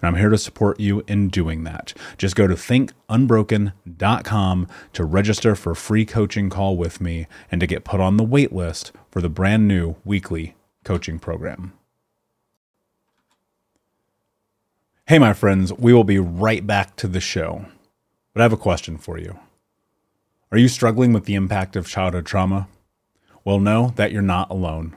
and I'm here to support you in doing that. Just go to thinkunbroken.com to register for a free coaching call with me and to get put on the wait list for the brand new weekly coaching program. Hey, my friends, we will be right back to the show. But I have a question for you. Are you struggling with the impact of childhood trauma? Well, know that you're not alone.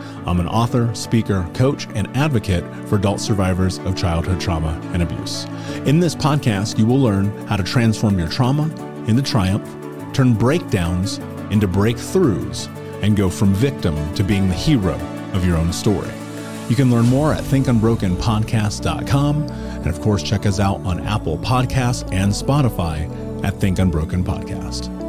I'm an author, speaker, coach, and advocate for adult survivors of childhood trauma and abuse. In this podcast, you will learn how to transform your trauma into triumph, turn breakdowns into breakthroughs, and go from victim to being the hero of your own story. You can learn more at thinkunbrokenpodcast.com, and of course, check us out on Apple Podcasts and Spotify at Think Unbroken Podcast.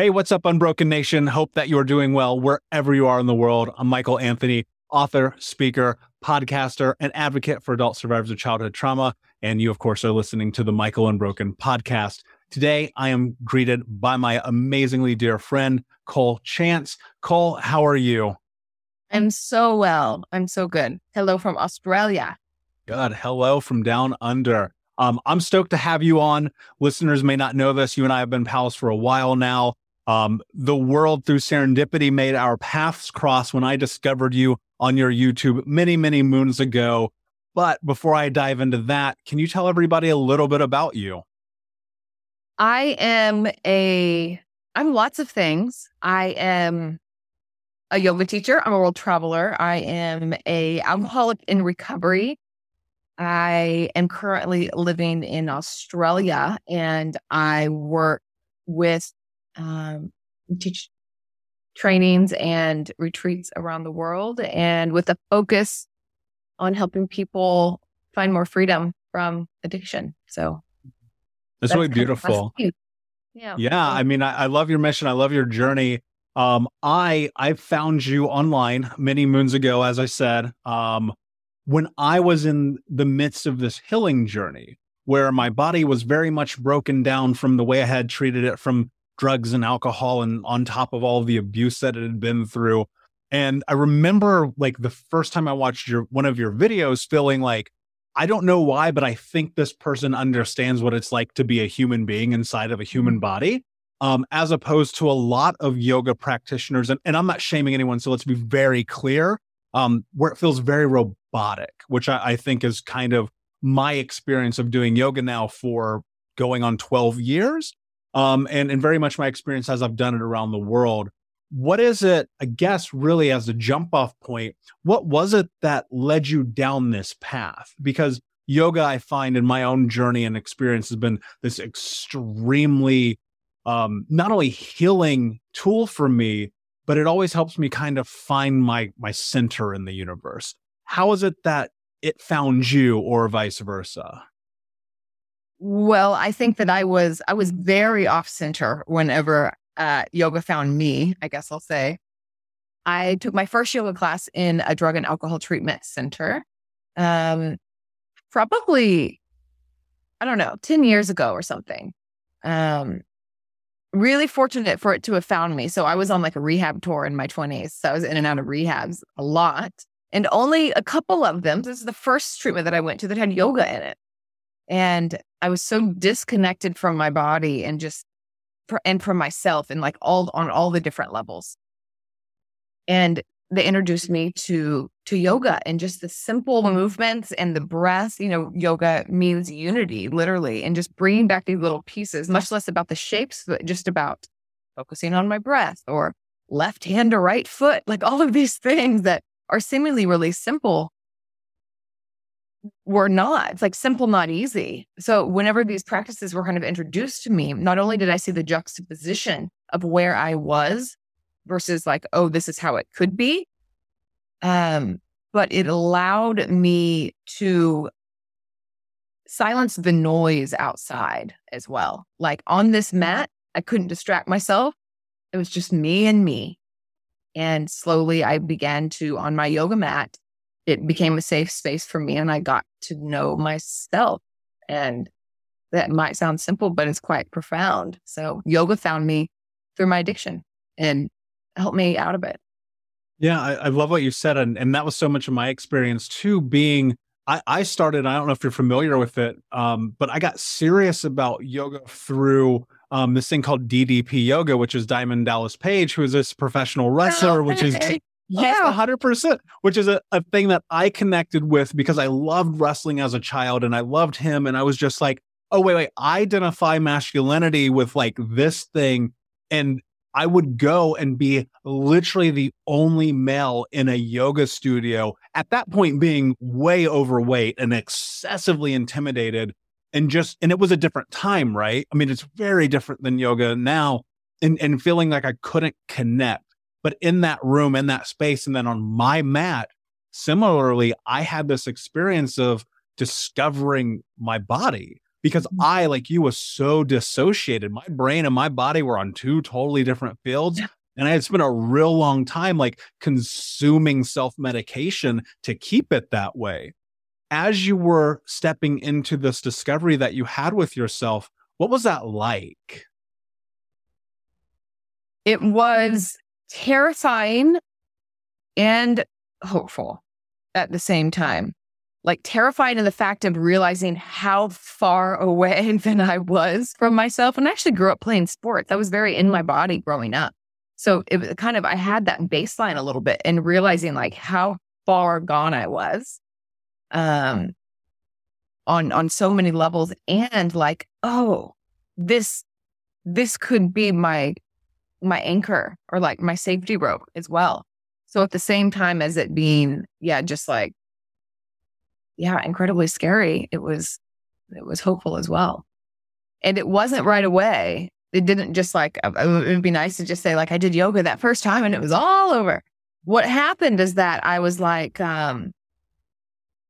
Hey, what's up, Unbroken Nation? Hope that you're doing well wherever you are in the world. I'm Michael Anthony, author, speaker, podcaster, and advocate for adult survivors of childhood trauma. And you, of course, are listening to the Michael Unbroken podcast. Today, I am greeted by my amazingly dear friend, Cole Chance. Cole, how are you? I'm so well. I'm so good. Hello from Australia. Good. Hello from down under. Um, I'm stoked to have you on. Listeners may not know this. You and I have been pals for a while now. Um, the world through serendipity made our paths cross when I discovered you on your YouTube many, many moons ago. But before I dive into that, can you tell everybody a little bit about you? I am a I'm lots of things. I am a yoga teacher. I'm a world traveler. I am a alcoholic in recovery. I am currently living in Australia and I work with um, teach trainings and retreats around the world and with a focus on helping people find more freedom from addiction. So that's, that's really beautiful. Yeah. Yeah. I mean, I, I love your mission. I love your journey. Um, I I found you online many moons ago, as I said. Um, when I was in the midst of this healing journey, where my body was very much broken down from the way I had treated it from drugs and alcohol, and on top of all the abuse that it had been through. And I remember, like the first time I watched your one of your videos, feeling like I don't know why, but I think this person understands what it's like to be a human being inside of a human mm-hmm. body um, as opposed to a lot of yoga practitioners. And, and I'm not shaming anyone, so let's be very clear, um, where it feels very robotic, which I, I think is kind of my experience of doing yoga now for going on 12 years. Um, and, and very much my experience as I've done it around the world. What is it, I guess, really as a jump off point? What was it that led you down this path? Because yoga, I find in my own journey and experience, has been this extremely um, not only healing tool for me, but it always helps me kind of find my my center in the universe. How is it that it found you, or vice versa? Well, I think that I was I was very off center whenever uh, yoga found me. I guess I'll say. I took my first yoga class in a drug and alcohol treatment center, um, probably I don't know, ten years ago or something. Um, really fortunate for it to have found me. So I was on like a rehab tour in my 20s. So I was in and out of rehabs a lot. And only a couple of them, this is the first treatment that I went to that had yoga in it. And I was so disconnected from my body and just, for and from myself and like all on all the different levels. And they introduced me to to yoga and just the simple movements and the breath you know yoga means unity literally and just bringing back these little pieces much less about the shapes but just about focusing on my breath or left hand to right foot like all of these things that are seemingly really simple were not it's like simple not easy so whenever these practices were kind of introduced to me not only did i see the juxtaposition of where i was versus like, oh, this is how it could be. Um, but it allowed me to silence the noise outside as well. Like on this mat, I couldn't distract myself. It was just me and me. And slowly I began to, on my yoga mat, it became a safe space for me and I got to know myself. And that might sound simple, but it's quite profound. So yoga found me through my addiction. And helped me out of it. Yeah, I, I love what you said. And, and that was so much of my experience too, being I, I started, I don't know if you're familiar with it, um, but I got serious about yoga through um, this thing called DDP Yoga, which is Diamond Dallas Page, who is this professional wrestler, which is yeah, hundred percent. Which is a, a thing that I connected with because I loved wrestling as a child and I loved him. And I was just like, oh, wait, wait, I identify masculinity with like this thing. And I would go and be literally the only male in a yoga studio at that point being way overweight and excessively intimidated and just and it was a different time, right? I mean, it's very different than yoga now and and feeling like I couldn't connect. But in that room, in that space, and then on my mat, similarly, I had this experience of discovering my body because mm. I, like you, was so dissociated. My brain and my body were on two totally different fields. And I had spent a real long time like consuming self medication to keep it that way. As you were stepping into this discovery that you had with yourself, what was that like? It was terrifying and hopeful at the same time like terrified in the fact of realizing how far away than I was from myself. And I actually grew up playing sports. I was very in my body growing up. So it was kind of, I had that baseline a little bit and realizing like how far gone I was um, on, on so many levels. And like, oh, this, this could be my, my anchor or like my safety rope as well. So at the same time as it being, yeah, just like yeah, incredibly scary. It was, it was hopeful as well. And it wasn't right away. It didn't just like, uh, it would be nice to just say, like, I did yoga that first time and it was all over. What happened is that I was like, um,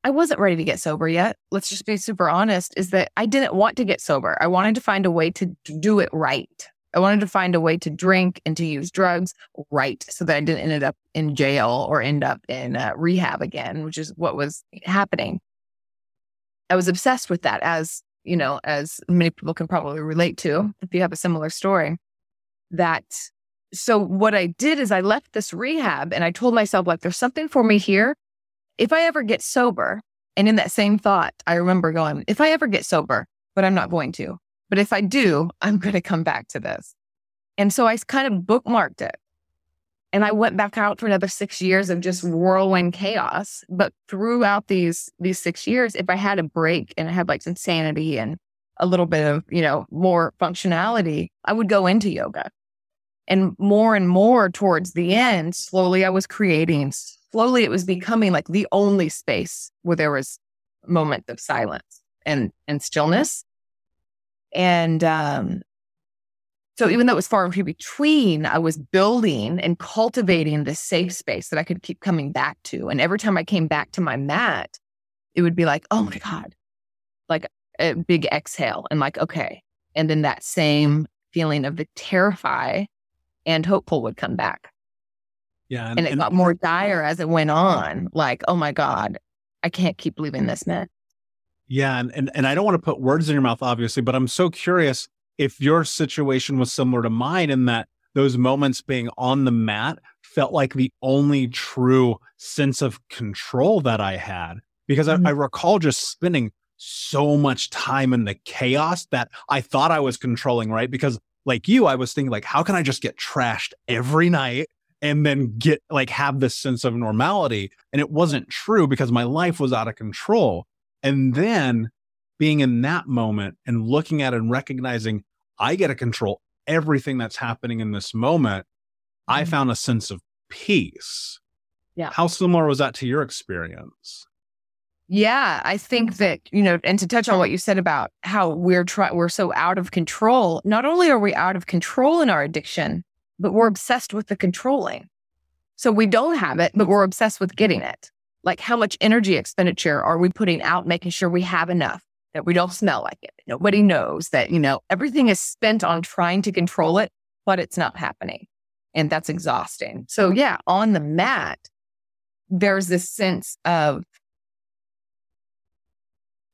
I wasn't ready to get sober yet. Let's just be super honest is that I didn't want to get sober. I wanted to find a way to do it right. I wanted to find a way to drink and to use drugs right so that I didn't end up in jail or end up in uh, rehab again, which is what was happening. I was obsessed with that as, you know, as many people can probably relate to if you have a similar story. That so what I did is I left this rehab and I told myself, like, there's something for me here. If I ever get sober, and in that same thought, I remember going, if I ever get sober, but I'm not going to, but if I do, I'm going to come back to this. And so I kind of bookmarked it. And I went back out for another six years of just whirlwind chaos. But throughout these these six years, if I had a break and I had like some sanity and a little bit of, you know, more functionality, I would go into yoga. And more and more towards the end, slowly I was creating, slowly it was becoming like the only space where there was a moment of silence and, and stillness. And um, so even though it was far in between, I was building and cultivating this safe space that I could keep coming back to. And every time I came back to my mat, it would be like, oh my God, like a big exhale and like, okay. And then that same feeling of the terrify and hopeful would come back. Yeah. And, and it and, got more dire as it went on. Like, oh my God, I can't keep leaving this man. Yeah. And, and, and I don't want to put words in your mouth, obviously, but I'm so curious if your situation was similar to mine in that those moments being on the mat felt like the only true sense of control that I had. Because mm-hmm. I, I recall just spending so much time in the chaos that I thought I was controlling, right? Because like you, I was thinking like, how can I just get trashed every night and then get like have this sense of normality? And it wasn't true because my life was out of control. And then being in that moment and looking at and recognizing I get to control everything that's happening in this moment, mm-hmm. I found a sense of peace. Yeah. How similar was that to your experience? Yeah, I think that, you know, and to touch on what you said about how we're trying, we're so out of control. Not only are we out of control in our addiction, but we're obsessed with the controlling. So we don't have it, but we're obsessed with getting it. Like how much energy expenditure are we putting out, making sure we have enough, that we don't smell like it. Nobody knows that, you know, everything is spent on trying to control it, but it's not happening. And that's exhausting. So yeah, on the mat, there's this sense of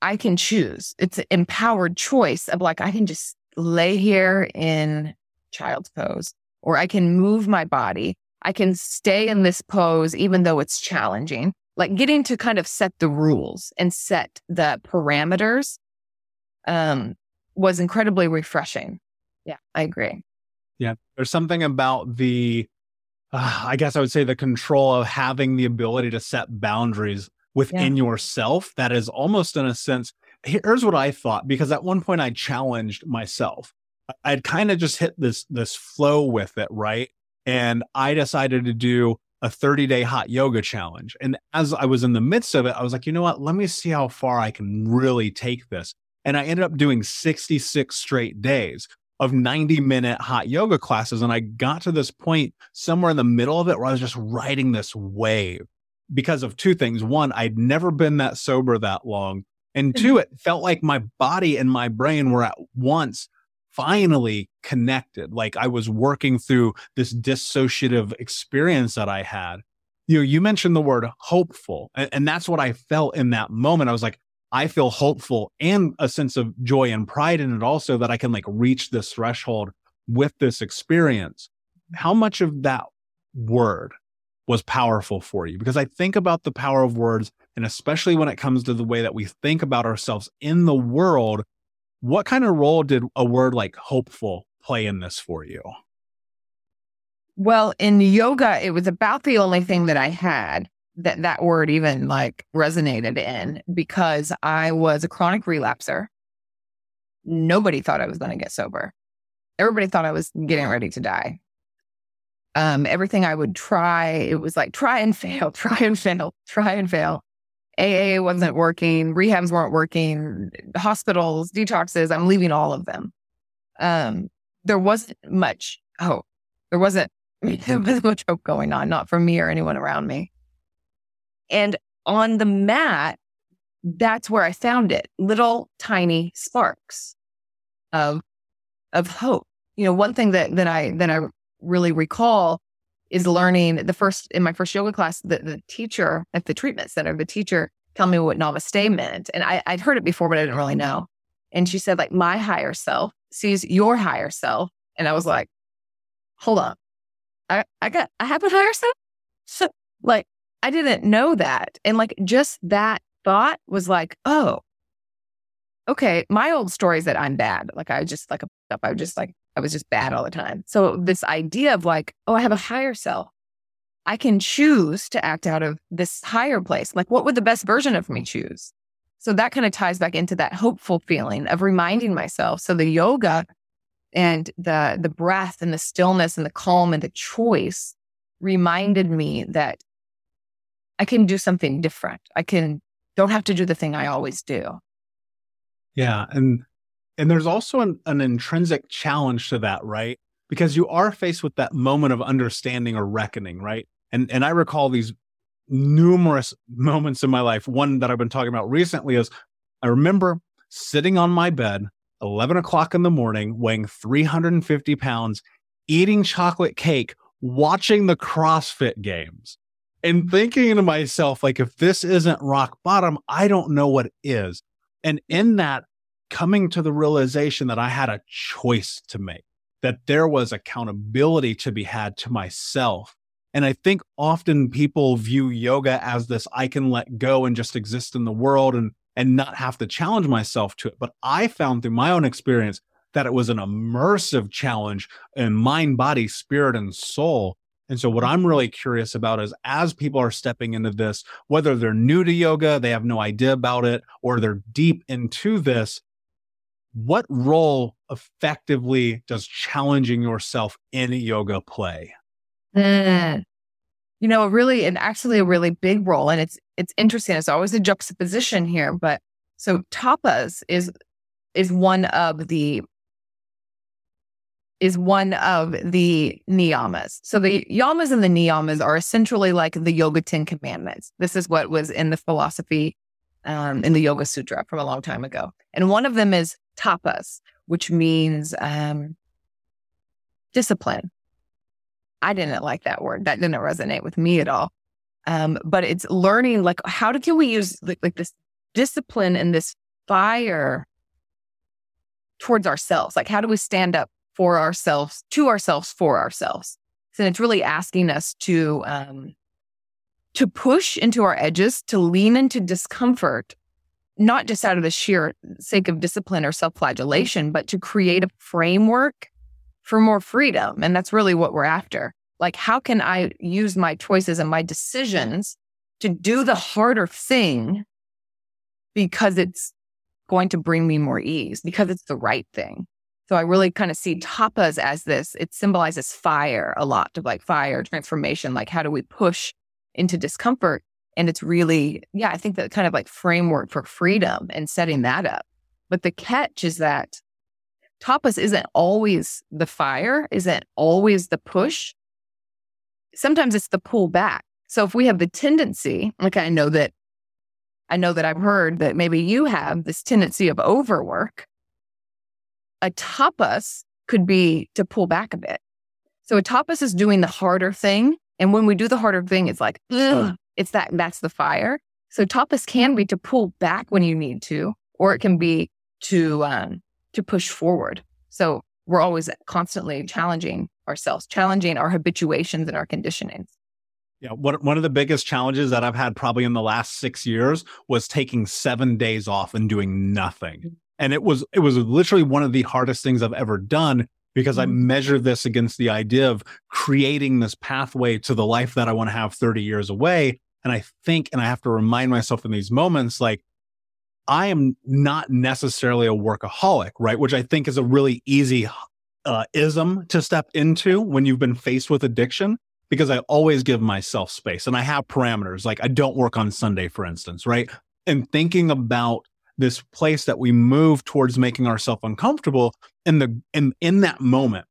I can choose. It's an empowered choice of like, I can just lay here in child's pose, or I can move my body. I can stay in this pose, even though it's challenging. Like getting to kind of set the rules and set the parameters um, was incredibly refreshing. Yeah, I agree. Yeah. There's something about the, uh, I guess I would say the control of having the ability to set boundaries within yeah. yourself that is almost in a sense here's what i thought because at one point i challenged myself i'd kind of just hit this this flow with it right and i decided to do a 30 day hot yoga challenge and as i was in the midst of it i was like you know what let me see how far i can really take this and i ended up doing 66 straight days of 90 minute hot yoga classes and i got to this point somewhere in the middle of it where i was just riding this wave because of two things. One, I'd never been that sober that long. And two, it felt like my body and my brain were at once finally connected. Like I was working through this dissociative experience that I had. You know, you mentioned the word hopeful, and, and that's what I felt in that moment. I was like, I feel hopeful and a sense of joy and pride in it also that I can like reach this threshold with this experience. How much of that word was powerful for you? Because I think about the power of words, and especially when it comes to the way that we think about ourselves in the world, what kind of role did a word like hopeful play in this for you? Well, in yoga, it was about the only thing that I had that that word even like resonated in because I was a chronic relapser. Nobody thought I was going to get sober. Everybody thought I was getting ready to die um, everything I would try, it was like try and fail, try and fail, try and fail. AA wasn't working, rehabs weren't working, hospitals, detoxes, I'm leaving all of them. Um, there wasn't much hope. There wasn't, there wasn't much hope going on, not for me or anyone around me. And on the mat, that's where I found it. Little tiny sparks of of hope. You know, one thing that that I that I really recall is learning the first in my first yoga class, the, the teacher at the treatment center, the teacher tell me what namaste meant. And I, I'd heard it before, but I didn't really know. And she said, like, my higher self sees your higher self. And I was like, hold on. I, I got, I have a higher self. So, like, I didn't know that. And like, just that thought was like, oh, okay. My old story is that I'm bad. Like, I just like, I was just like, I was just bad all the time. So, this idea of like, oh, I have a higher self. I can choose to act out of this higher place. Like, what would the best version of me choose? So that kind of ties back into that hopeful feeling of reminding mm-hmm. myself. So the yoga and the the breath and the stillness and the calm and the choice reminded me that I can do something different. I can don't have to do the thing I always do. Yeah, and and there's also an, an intrinsic challenge to that, right? Because you are faced with that moment of understanding or reckoning, right? And and I recall these numerous moments in my life. One that I've been talking about recently is I remember sitting on my bed, 11 o'clock in the morning, weighing 350 pounds, eating chocolate cake, watching the CrossFit games, and thinking to myself, like, if this isn't rock bottom, I don't know what is. And in that, coming to the realization that I had a choice to make, that there was accountability to be had to myself and I think often people view yoga as this I can let go and just exist in the world and and not have to challenge myself to it. But I found through my own experience that it was an immersive challenge in mind, body, spirit, and soul. And so, what I'm really curious about is as people are stepping into this, whether they're new to yoga, they have no idea about it, or they're deep into this, what role effectively does challenging yourself in yoga play? Mm. You know, really, and actually a really big role. And it's it's interesting. It's always a juxtaposition here. But so tapas is is one of the is one of the niyamas. So the yamas and the niyamas are essentially like the yoga Ten Commandments. This is what was in the philosophy um, in the Yoga Sutra from a long time ago. And one of them is tapas, which means um, discipline. I didn't like that word. That didn't resonate with me at all. Um, but it's learning like how do, can we use like, like this discipline and this fire towards ourselves? Like how do we stand up for ourselves, to ourselves, for ourselves? And it's really asking us to um, to push into our edges, to lean into discomfort, not just out of the sheer sake of discipline or self-flagellation, but to create a framework for more freedom. And that's really what we're after. Like, how can I use my choices and my decisions to do the harder thing because it's going to bring me more ease, because it's the right thing? So I really kind of see tapas as this, it symbolizes fire a lot of like fire, transformation. Like, how do we push into discomfort? And it's really, yeah, I think that kind of like framework for freedom and setting that up. But the catch is that tapas isn't always the fire, isn't always the push sometimes it's the pull back. So if we have the tendency, like I know that I know that I've heard that maybe you have this tendency of overwork, a tapas could be to pull back a bit. So a tapas is doing the harder thing. And when we do the harder thing, it's like, it's that, that's the fire. So tapas can be to pull back when you need to, or it can be to, um, to push forward. So we're always constantly challenging ourselves, challenging our habituations and our conditionings. Yeah, one one of the biggest challenges that I've had probably in the last six years was taking seven days off and doing nothing, mm-hmm. and it was it was literally one of the hardest things I've ever done because mm-hmm. I measure this against the idea of creating this pathway to the life that I want to have thirty years away, and I think, and I have to remind myself in these moments, like I am not necessarily a workaholic, right? Which I think is a really easy uh, ism to step into when you've been faced with addiction because I always give myself space and I have parameters. Like I don't work on Sunday, for instance, right? And thinking about this place that we move towards making ourselves uncomfortable in the in in that moment,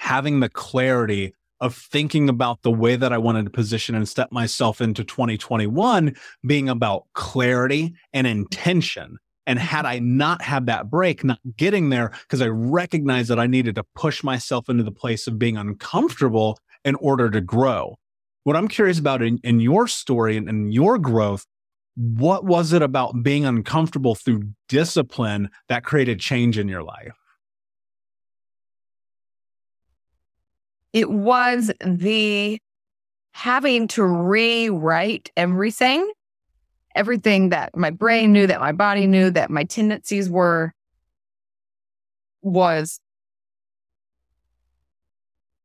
having the clarity of thinking about the way that I wanted to position and step myself into 2021 being about clarity and intention. And had I not had that break, not getting there, because I recognized that I needed to push myself into the place of being uncomfortable in order to grow. What I'm curious about in, in your story and, in your growth, what was it about being uncomfortable through discipline that created change in your life? It was the having to rewrite everything, everything that my brain knew, that my body knew, that my tendencies were, was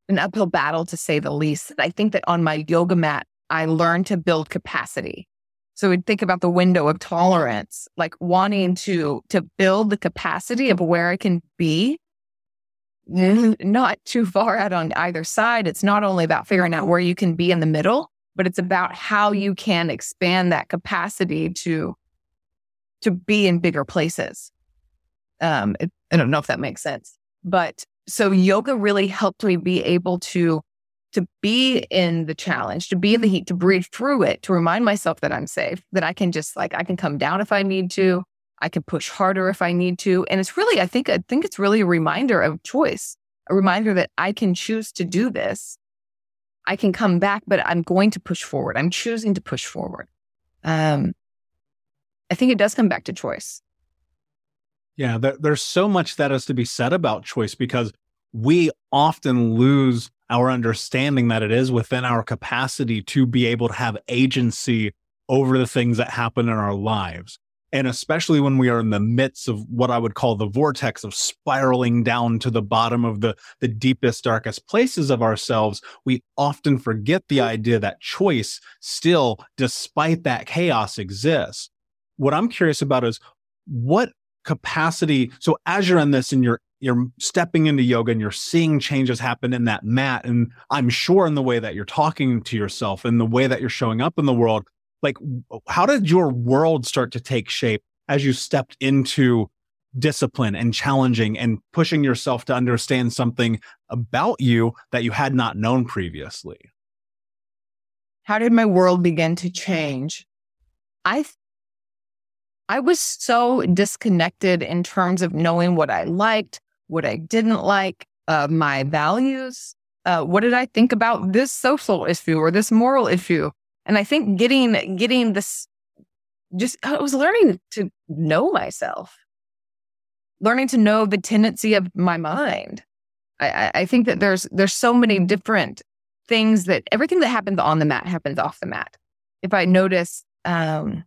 an uphill battle to say the least. I think that on my yoga mat, I learned to build capacity. So we'd think about the window of tolerance, like wanting to to build the capacity of where I can be not too far out on either side. It's not only about figuring out where you can be in the middle, but it's about how you can expand that capacity to to be in bigger places. Um, it, I don't know if that makes sense, but so yoga really helped me be able to to be in the challenge, to be in the heat, to breathe through it, to remind myself that I'm safe, that I can just like I can come down if I need to, I can push harder if I need to. And it's really, I think, I think it's really a reminder of choice, a reminder that I can choose to do this. I can come back, but I'm going to push forward. I'm choosing to push forward. Um, I think it does come back to choice. Yeah, there, there's so much that has to be said about choice because we often lose our understanding that it is within our capacity to be able to have agency over the things that happen in our lives. And especially when we are in the midst of what I would call the vortex of spiraling down to the bottom of the, the deepest, darkest places of ourselves, we often forget the idea that choice still, despite that chaos, exists. What I'm curious about is what capacity. So as you're in this and you're you're stepping into yoga and you're seeing changes happen in that mat and i'm sure in the way that you're talking to yourself and the way that you're showing up in the world like how did your world start to take shape as you stepped into discipline and challenging and pushing yourself to understand something about you that you had not known previously? How did my world begin to change? I i was so disconnected in terms of knowing what i liked what i didn't like uh, my values. Uh, what did i think about this social issue or this moral issue and I think getting, getting this, just, I was learning to know myself, learning to know the tendency of my mind. I, I think that there's, there's so many different things that everything that happens on the mat happens off the mat. If I notice, um,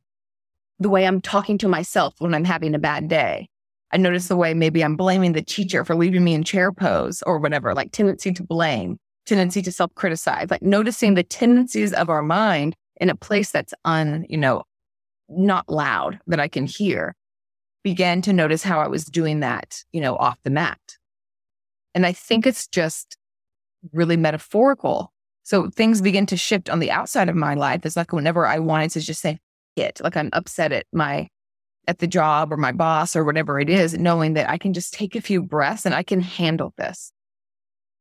the way I'm talking to myself when I'm having a bad day, I notice the way maybe I'm blaming the teacher for leaving me in chair pose or whatever, like tendency to blame tendency to self criticize, like noticing the tendencies of our mind in a place that's un, you know, not loud that I can hear, began to notice how I was doing that, you know, off the mat. And I think it's just really metaphorical. So things begin to shift on the outside of my life. It's like whenever I wanted to just say it, like I'm upset at my at the job or my boss or whatever it is, knowing that I can just take a few breaths and I can handle this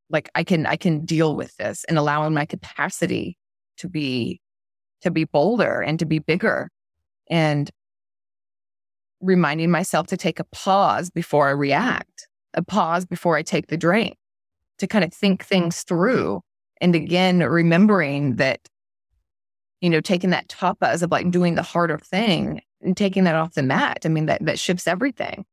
like I can I can deal with this and allowing my capacity to be to be bolder and to be bigger and reminding myself to take a pause before I react, a pause before I take the drink, to kind of think things through. And again, remembering that, you know, taking that tapas of like doing the harder thing and taking that off the mat. I mean, that that shifts everything.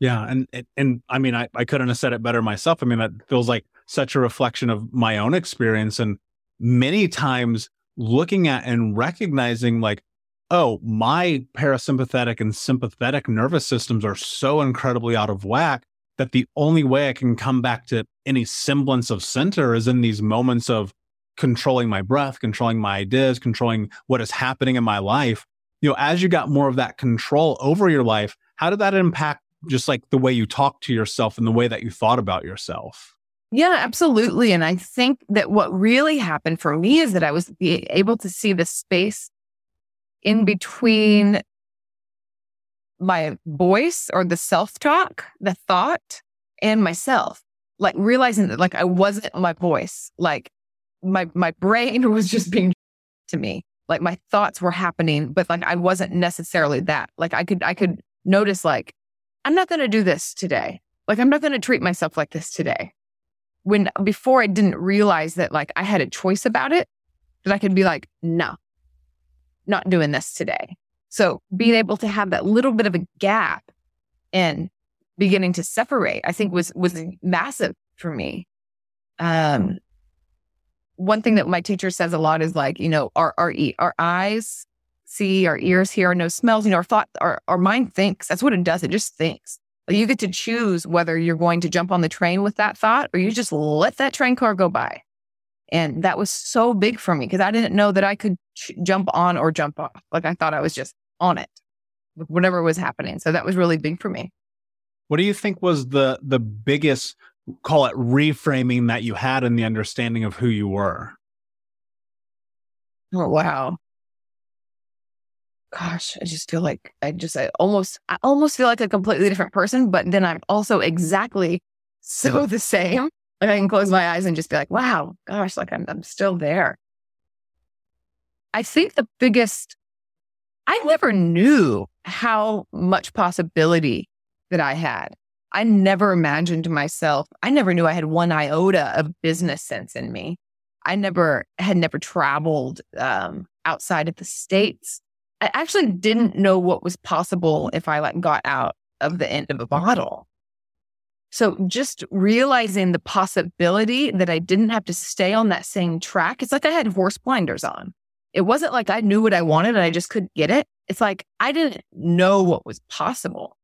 Yeah, and and I mean, I, I couldn't have said it better myself. I mean, that feels like such a reflection of my own experience, and many times looking at and recognizing like, oh, my parasympathetic and sympathetic nervous systems are so incredibly out of whack that the only way I can come back to any semblance of center is in these moments of controlling my breath, controlling my ideas, controlling what is happening in my life. You know, as you got more of that control over your life, how did that impact just like the way you talk to yourself and the way that you thought about yourself. Yeah, absolutely. And I think that what really happened for me is that I was able to see the space in between my voice or the self talk, the thought, and myself. like realizing that like I wasn't my voice. Like my my brain was just being to me. Like my thoughts were happening, but like I wasn't necessarily that. Like I could I could notice like I'm not going to do this today. Like I'm not going to treat myself like this today. When before I didn't realize that like I had a choice about it, that I could be like, no, not doing this today. So being able to have that little bit of a gap and beginning to separate, I think was was massive for me. Um, one thing that my teacher says a lot is like, you know, our our our eyes see, our ears hear, no smells. You know, our thought, our our mind thinks. That's what it does. It just thinks. You get to choose whether you're going to jump on the train with that thought or you just let that train car go by. And that was so big for me because I didn't know that I could ch- jump on or jump off. Like I thought I was just on it, whatever was happening. So that was really big for me. What do you think was the the biggest call it reframing that you had in the understanding of who you were? Oh wow. Gosh, I just feel like I just I almost I almost feel like a completely different person, but then I'm also exactly so the same. Like I can close my eyes and just be like, wow, gosh, like I'm, I'm still there. I think the biggest, I never knew how much possibility that I had. I never imagined myself, I never knew I had one iota of business sense in me. I never had never traveled um, outside of the States. I actually didn't know what was possible if I like got out of the end of a mm-hmm. bottle. So just realizing the possibility that I didn't have to stay on that same track, it's like I had horse blinders on. It wasn't like I knew what I wanted and I just couldn't get it. It's like I didn't know what was possible.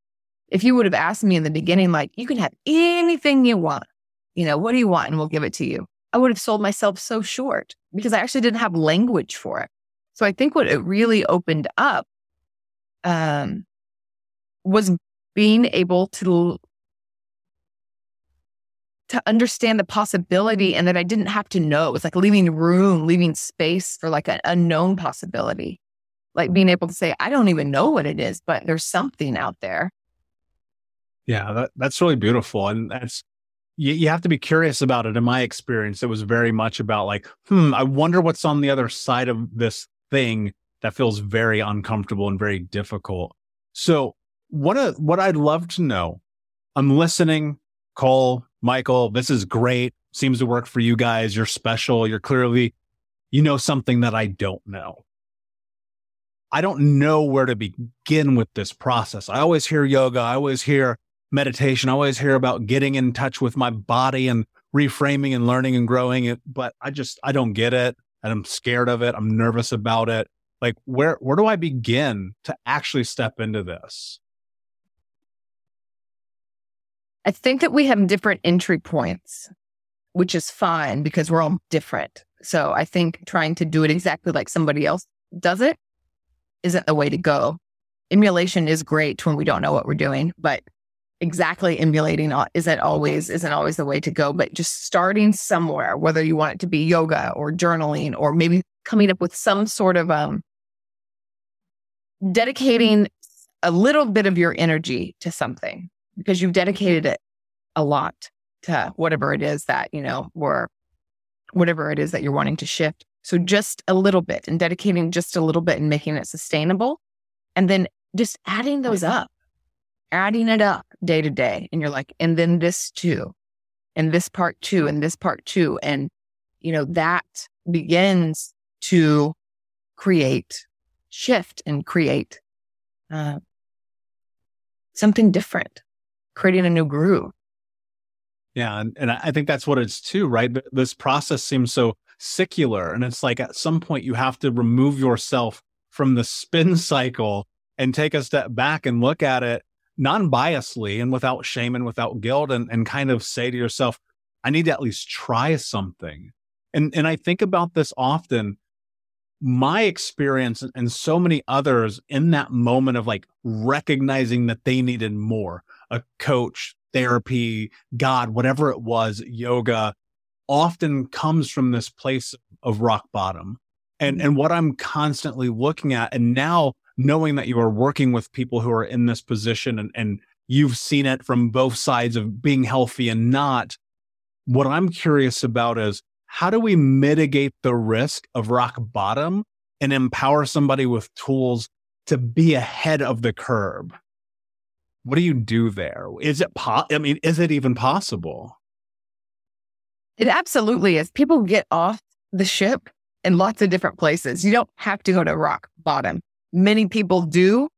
If you would have asked me in the beginning, like, you can have anything you want, you know, what do you want? And we'll give it to you. I would have sold myself so short because I actually didn't have language for it. So I think what it really opened up um, was being able to to understand the possibility and that I didn't have to know. It's like leaving room, leaving space for like an unknown possibility. Like being able to say, I don't even know what it is, but there's something out there. Yeah, that, that's really beautiful. And that's, you, you have to be curious about it. In my experience, it was very much about like, hmm, I wonder what's on the other side of this thing that feels very uncomfortable and very difficult. So, what a, what I'd love to know, I'm listening, Cole, Michael, this is great. Seems to work for you guys. You're special. You're clearly, you know, something that I don't know. I don't know where to begin with this process. I always hear yoga. I always hear meditation. I always hear about getting in touch with my body and reframing and learning and growing it, but I just, I don't get it. And I'm scared of it. I'm nervous about it. Like, where, where do I begin to actually step into this? I think that we have different entry points, which is fine because we're all different. So I think trying to do it exactly like somebody else does it isn't the way to go. Emulation is great when we don't know what we're doing, but exactly emulating isn't always isn't always the way to go. But just starting somewhere, whether you want it to be yoga or journaling or maybe coming up with some sort of um dedicating a little bit of your energy to something because you've dedicated it a lot to whatever it is that, you know, or whatever it is that you're wanting to shift. So just a little bit and dedicating just a little bit and making it sustainable. And then just adding those up, adding it up day to day. And you're like, and then this too, and this part too, and this part too. And, you know, that begins to create shift and create uh, something different creating a new groove. Yeah. And, and I think that's what it's too, right? This process seems so secular. And it's like at some point you have to remove yourself from the spin cycle and take a step back and look at it non biasedly and without shame and without guilt and, and kind of say to yourself, I need to at least try something. And, and I think about this often. My experience and so many others in that moment of like recognizing that they needed more, a coach, therapy, God, whatever it was, yoga, often comes from this place of rock bottom. And, mm-hmm. and what I'm constantly looking at, and now knowing that you are working with people who are in this position and, and you've seen it from both sides of being healthy and not, what I'm curious about is how do we mitigate the risk of rock bottom and empower somebody with tools to be ahead of the curb? What do you do there? Is it po- I mean, is it even possible? It absolutely is. People get off the ship in lots of different places. You don't have to go to rock bottom. Many people do.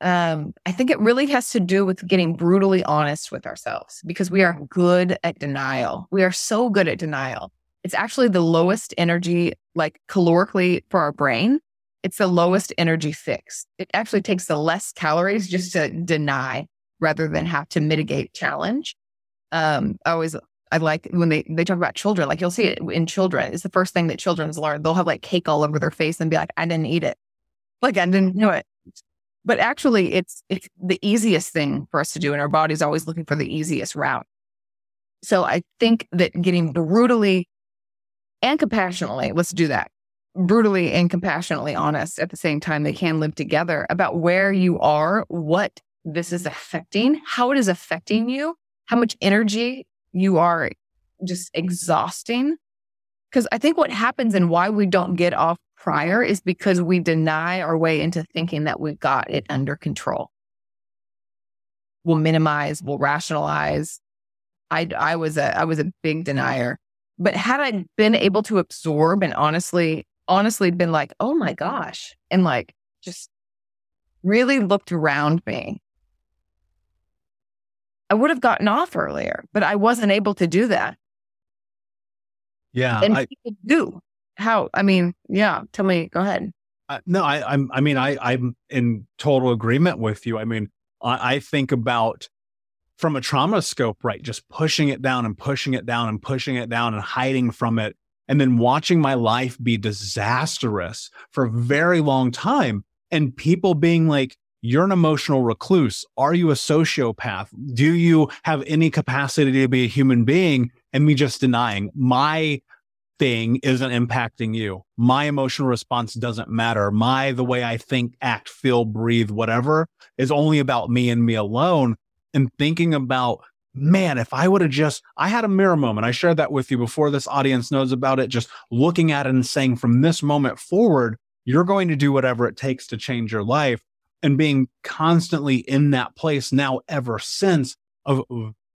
Um, I think it really has to do with getting brutally honest with ourselves because we are good at denial. We are so good at denial. It's actually the lowest energy, like calorically for our brain. It's the lowest energy fix. It actually takes the less calories just to deny rather than have to mitigate challenge. Um, I always I like when they they talk about children, like you'll see it in children. It's the first thing that children's learn. They'll have like cake all over their face and be like, I didn't eat it. Like I didn't know it. But actually it's it's the easiest thing for us to do. And our body's always looking for the easiest route. So I think that getting brutally and compassionately, let's do that. Brutally and compassionately honest at the same time, they can live together about where you are, what this is affecting, how it is affecting you, how much energy you are just exhausting. Because I think what happens and why we don't get off prior is because we deny our way into thinking that we've got it under control. We'll minimize, we'll rationalize. I, I was a I was a big denier. But had I been able to absorb and honestly, honestly been like, oh my gosh, and like just really looked around me I would have gotten off earlier, but I wasn't able to do that. Yeah. And I, people do. How? I mean, yeah. Tell me. Go ahead. Uh, no, I, I'm. I mean, I, I'm in total agreement with you. I mean, I, I think about from a trauma scope, right? Just pushing it down and pushing it down and pushing it down and hiding from it, and then watching my life be disastrous for a very long time, and people being like, you're an emotional recluse. Are you a sociopath? Do you have any capacity to be a human being? And me just denying my thing isn't impacting you. My emotional response doesn't matter. My, the way I think, act, feel, breathe, whatever is only about me and me alone. And thinking about, man, if I would have just, I had a mirror moment. I shared that with you before this audience knows about it. Just looking at it and saying, from this moment forward, you're going to do whatever it takes to change your life and being constantly in that place now ever since of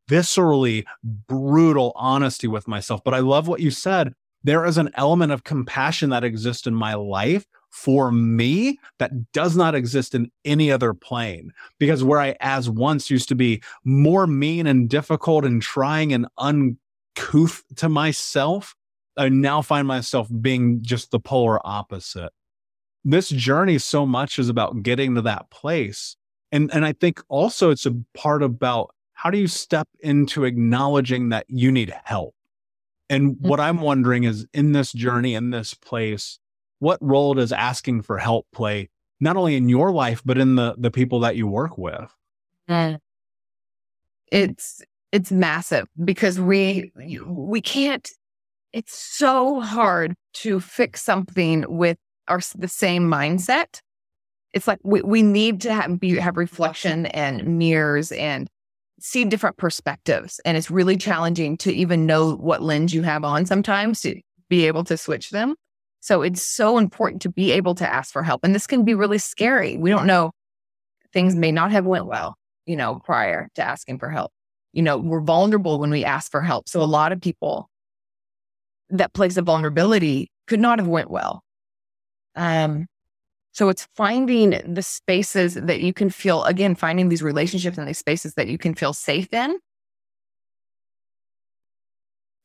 viscerally brutal honesty with myself. But I love what you said. There is an element of compassion that exists in my life for me that does not exist in any other plane. Because where I, as once, used to be more mean and difficult and trying and uncouth to myself, I now find myself being just the polar opposite this journey so much is about getting to that place. And, and I think also it's a part about how do you step into acknowledging that you need help? And mm-hmm. what I'm wondering is in this journey, in this place, what role does asking for help play, not only in your life, but in the, the people that you work with? It's, it's massive because we, we can't, it's so hard to fix something with our the same mindset. It's like we, we need to have, be, have reflection and mirrors and see different perspectives. And it's really challenging to even know what lens you have on sometimes to be able to switch them. So it's so important to be able to ask for help. And this can be really scary. We don't know things may not have went well, you know, prior to asking for help. You know, we're vulnerable when we ask for help. So a lot of people that place of vulnerability could not have went well. Um, so it's finding the spaces that you can feel, again, finding these relationships and these spaces that you can feel safe in.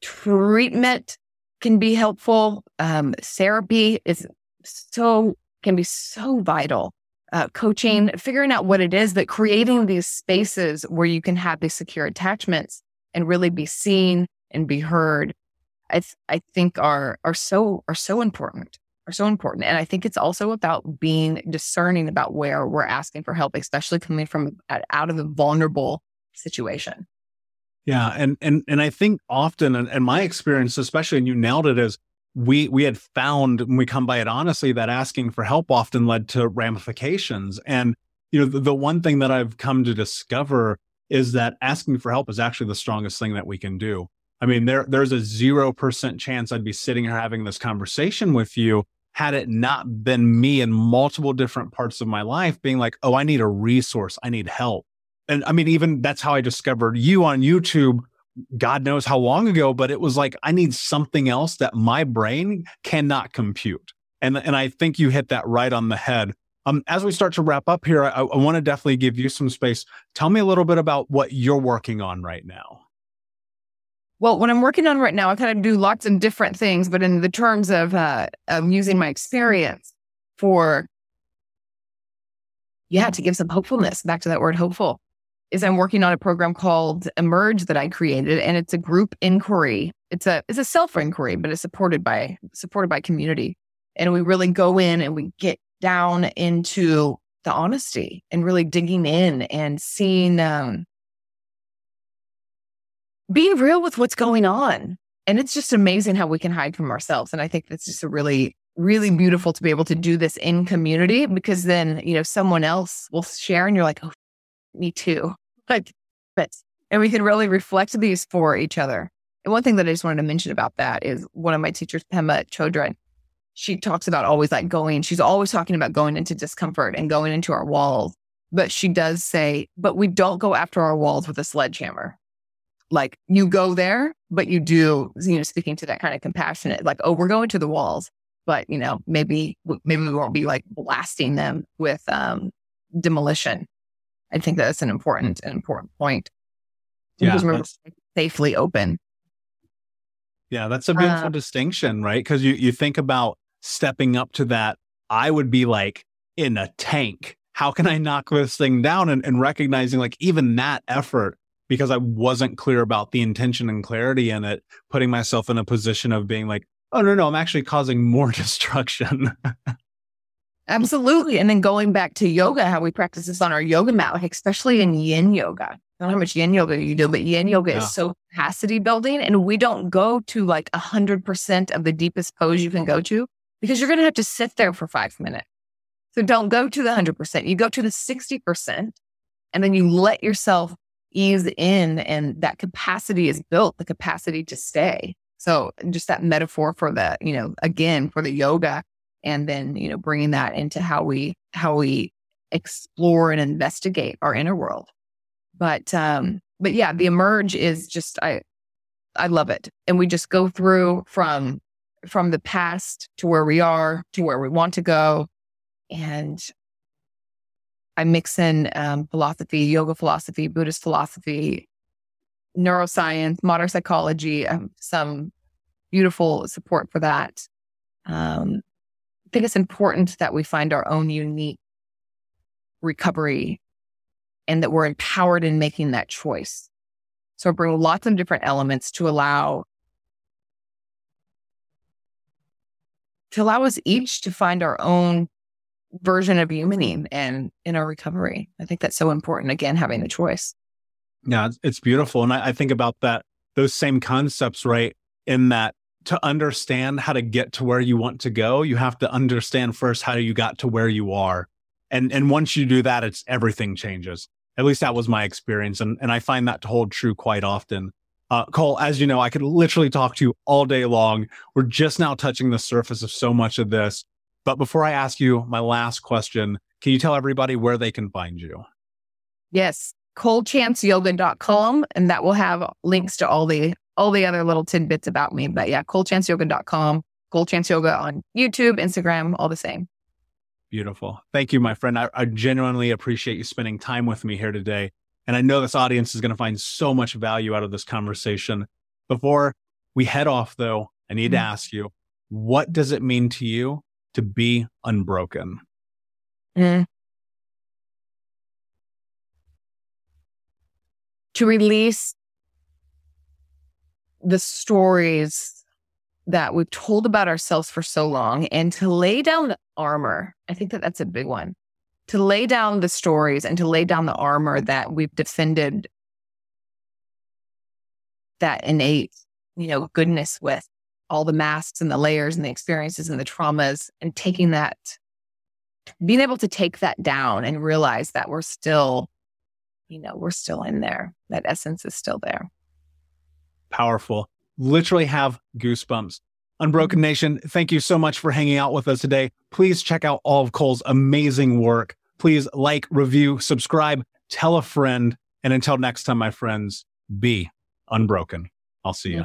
Treatment can be helpful. Um, therapy is so, can be so vital. Uh, coaching, figuring out what it is, that creating these spaces where you can have these secure attachments and really be seen and be heard, I, th- I think are, are so, are so important are so important. And I think it's also about being discerning about where we're asking for help, especially coming from out of a vulnerable situation. Yeah. And, and, and I think often, and, and my experience, especially, and you nailed it, is we, we had found when we come by it honestly that asking for help often led to ramifications. And, you know, the, the one thing that I've come to discover is that asking for help is actually the strongest thing that we can do I mean, there there's a 0% chance I'd be sitting here having this conversation with you had it not been me in multiple different parts of my life being like, "Oh, I need a resource. I need help." And I mean, even that's how I discovered you on YouTube. God knows how long ago, but it was like I need something else that my brain cannot compute. And and I think you hit that right on the head. Um, as we start to wrap up here, I, I want to definitely give you some space. Tell me a little bit about what you're working on right now. Well, what I'm working on right now, I kind of do lots of different things, but in the terms of uh, um, using my experience for, yeah, to give some hopefulness back to that word hopeful, is I'm working on a program called Emerge that I created, and it's a group inquiry. It's a it's a self inquiry, but it's supported by supported by community, and we really go in and we get down into the honesty and really digging in and seeing um, being real with what's going on. And it's just amazing how we can hide from ourselves. And I think that's just a really, really beautiful to be able to do this in community because then, you know, someone else will share and you're like, oh, me too. Like, but, and we can really reflect these for each other. And one thing that I just wanted to mention about that is one of my teachers, Pema Chodron, she talks about always like going, she's always talking about going into discomfort and going into our walls. But she does say, but we don't go after our walls with a sledgehammer like you go there, but you do, you know, speaking to that kind of compassionate, like, oh, we're going to the walls, but you know, maybe, maybe we won't be like blasting them with um, demolition. I think that's an important, an important point. Yeah, safely open. Yeah, that's a beautiful uh, distinction, right? Because you you think about stepping up to that. I would be like in a tank. How can I knock this thing down? And, and recognizing like even that effort because I wasn't clear about the intention and clarity in it, putting myself in a position of being like, oh, no, no, I'm actually causing more destruction. Absolutely. And then going back to yoga, how we practice this on our yoga mat, like especially in yin yoga. I don't know how much yin yoga you do, but yin yoga yeah. is so capacity building. And we don't go to like 100% of the deepest pose you can go to because you're going to have to sit there for five minutes. So don't go to the 100%. You go to the 60%, and then you let yourself ease in and that capacity is built, the capacity to stay. So just that metaphor for the, you know, again, for the yoga and then, you know, bringing that into how we, how we explore and investigate our inner world. But, um, but yeah, the emerge is just, I, I love it. And we just go through from, from the past to where we are to where we want to go. And I mix in um, philosophy, yoga philosophy, Buddhist philosophy, neuroscience, modern psychology, um, some beautiful support for that. Um, I think it's important that we find our own unique recovery and that we're empowered in making that choice. So I bring lots of different elements to allow to allow us each to find our own version of humaning and in our recovery. I think that's so important. Again, having the choice. Yeah, it's beautiful. And I, I think about that, those same concepts, right? In that to understand how to get to where you want to go, you have to understand first how you got to where you are. And and once you do that, it's everything changes. At least that was my experience. And and I find that to hold true quite often. Uh, Cole, as you know, I could literally talk to you all day long. We're just now touching the surface of so much of this. But before I ask you my last question, can you tell everybody where they can find you? Yes, colechanceyoga.com and that will have links to all the all the other little tidbits about me. But yeah, colechanceyoga.com, Cole Chance Yoga on YouTube, Instagram, all the same. Beautiful. Thank you, my friend. I, I genuinely appreciate you spending time with me here today. And I know this audience is going to find so much value out of this conversation. Before we head off, though, I need mm-hmm. to ask you, what does it mean to you to be unbroken? Mm. To release the stories that we've told about ourselves for so long and to lay down the armor. I think that that's a big one. To lay down the stories and to lay down the armor that we've defended that innate, you know, goodness with all the masks and the layers and the experiences and the traumas and taking that, being able to take that down and realize that we're still, you know, we're still in there. That essence is still there. powerful. Literally have goosebumps. Unbroken mm-hmm. Nation, thank you so much for hanging out with us today. Please check out all of Cole's amazing work. Please like, review, subscribe, tell a friend. And until next time, my friends, be unbroken. I'll see you.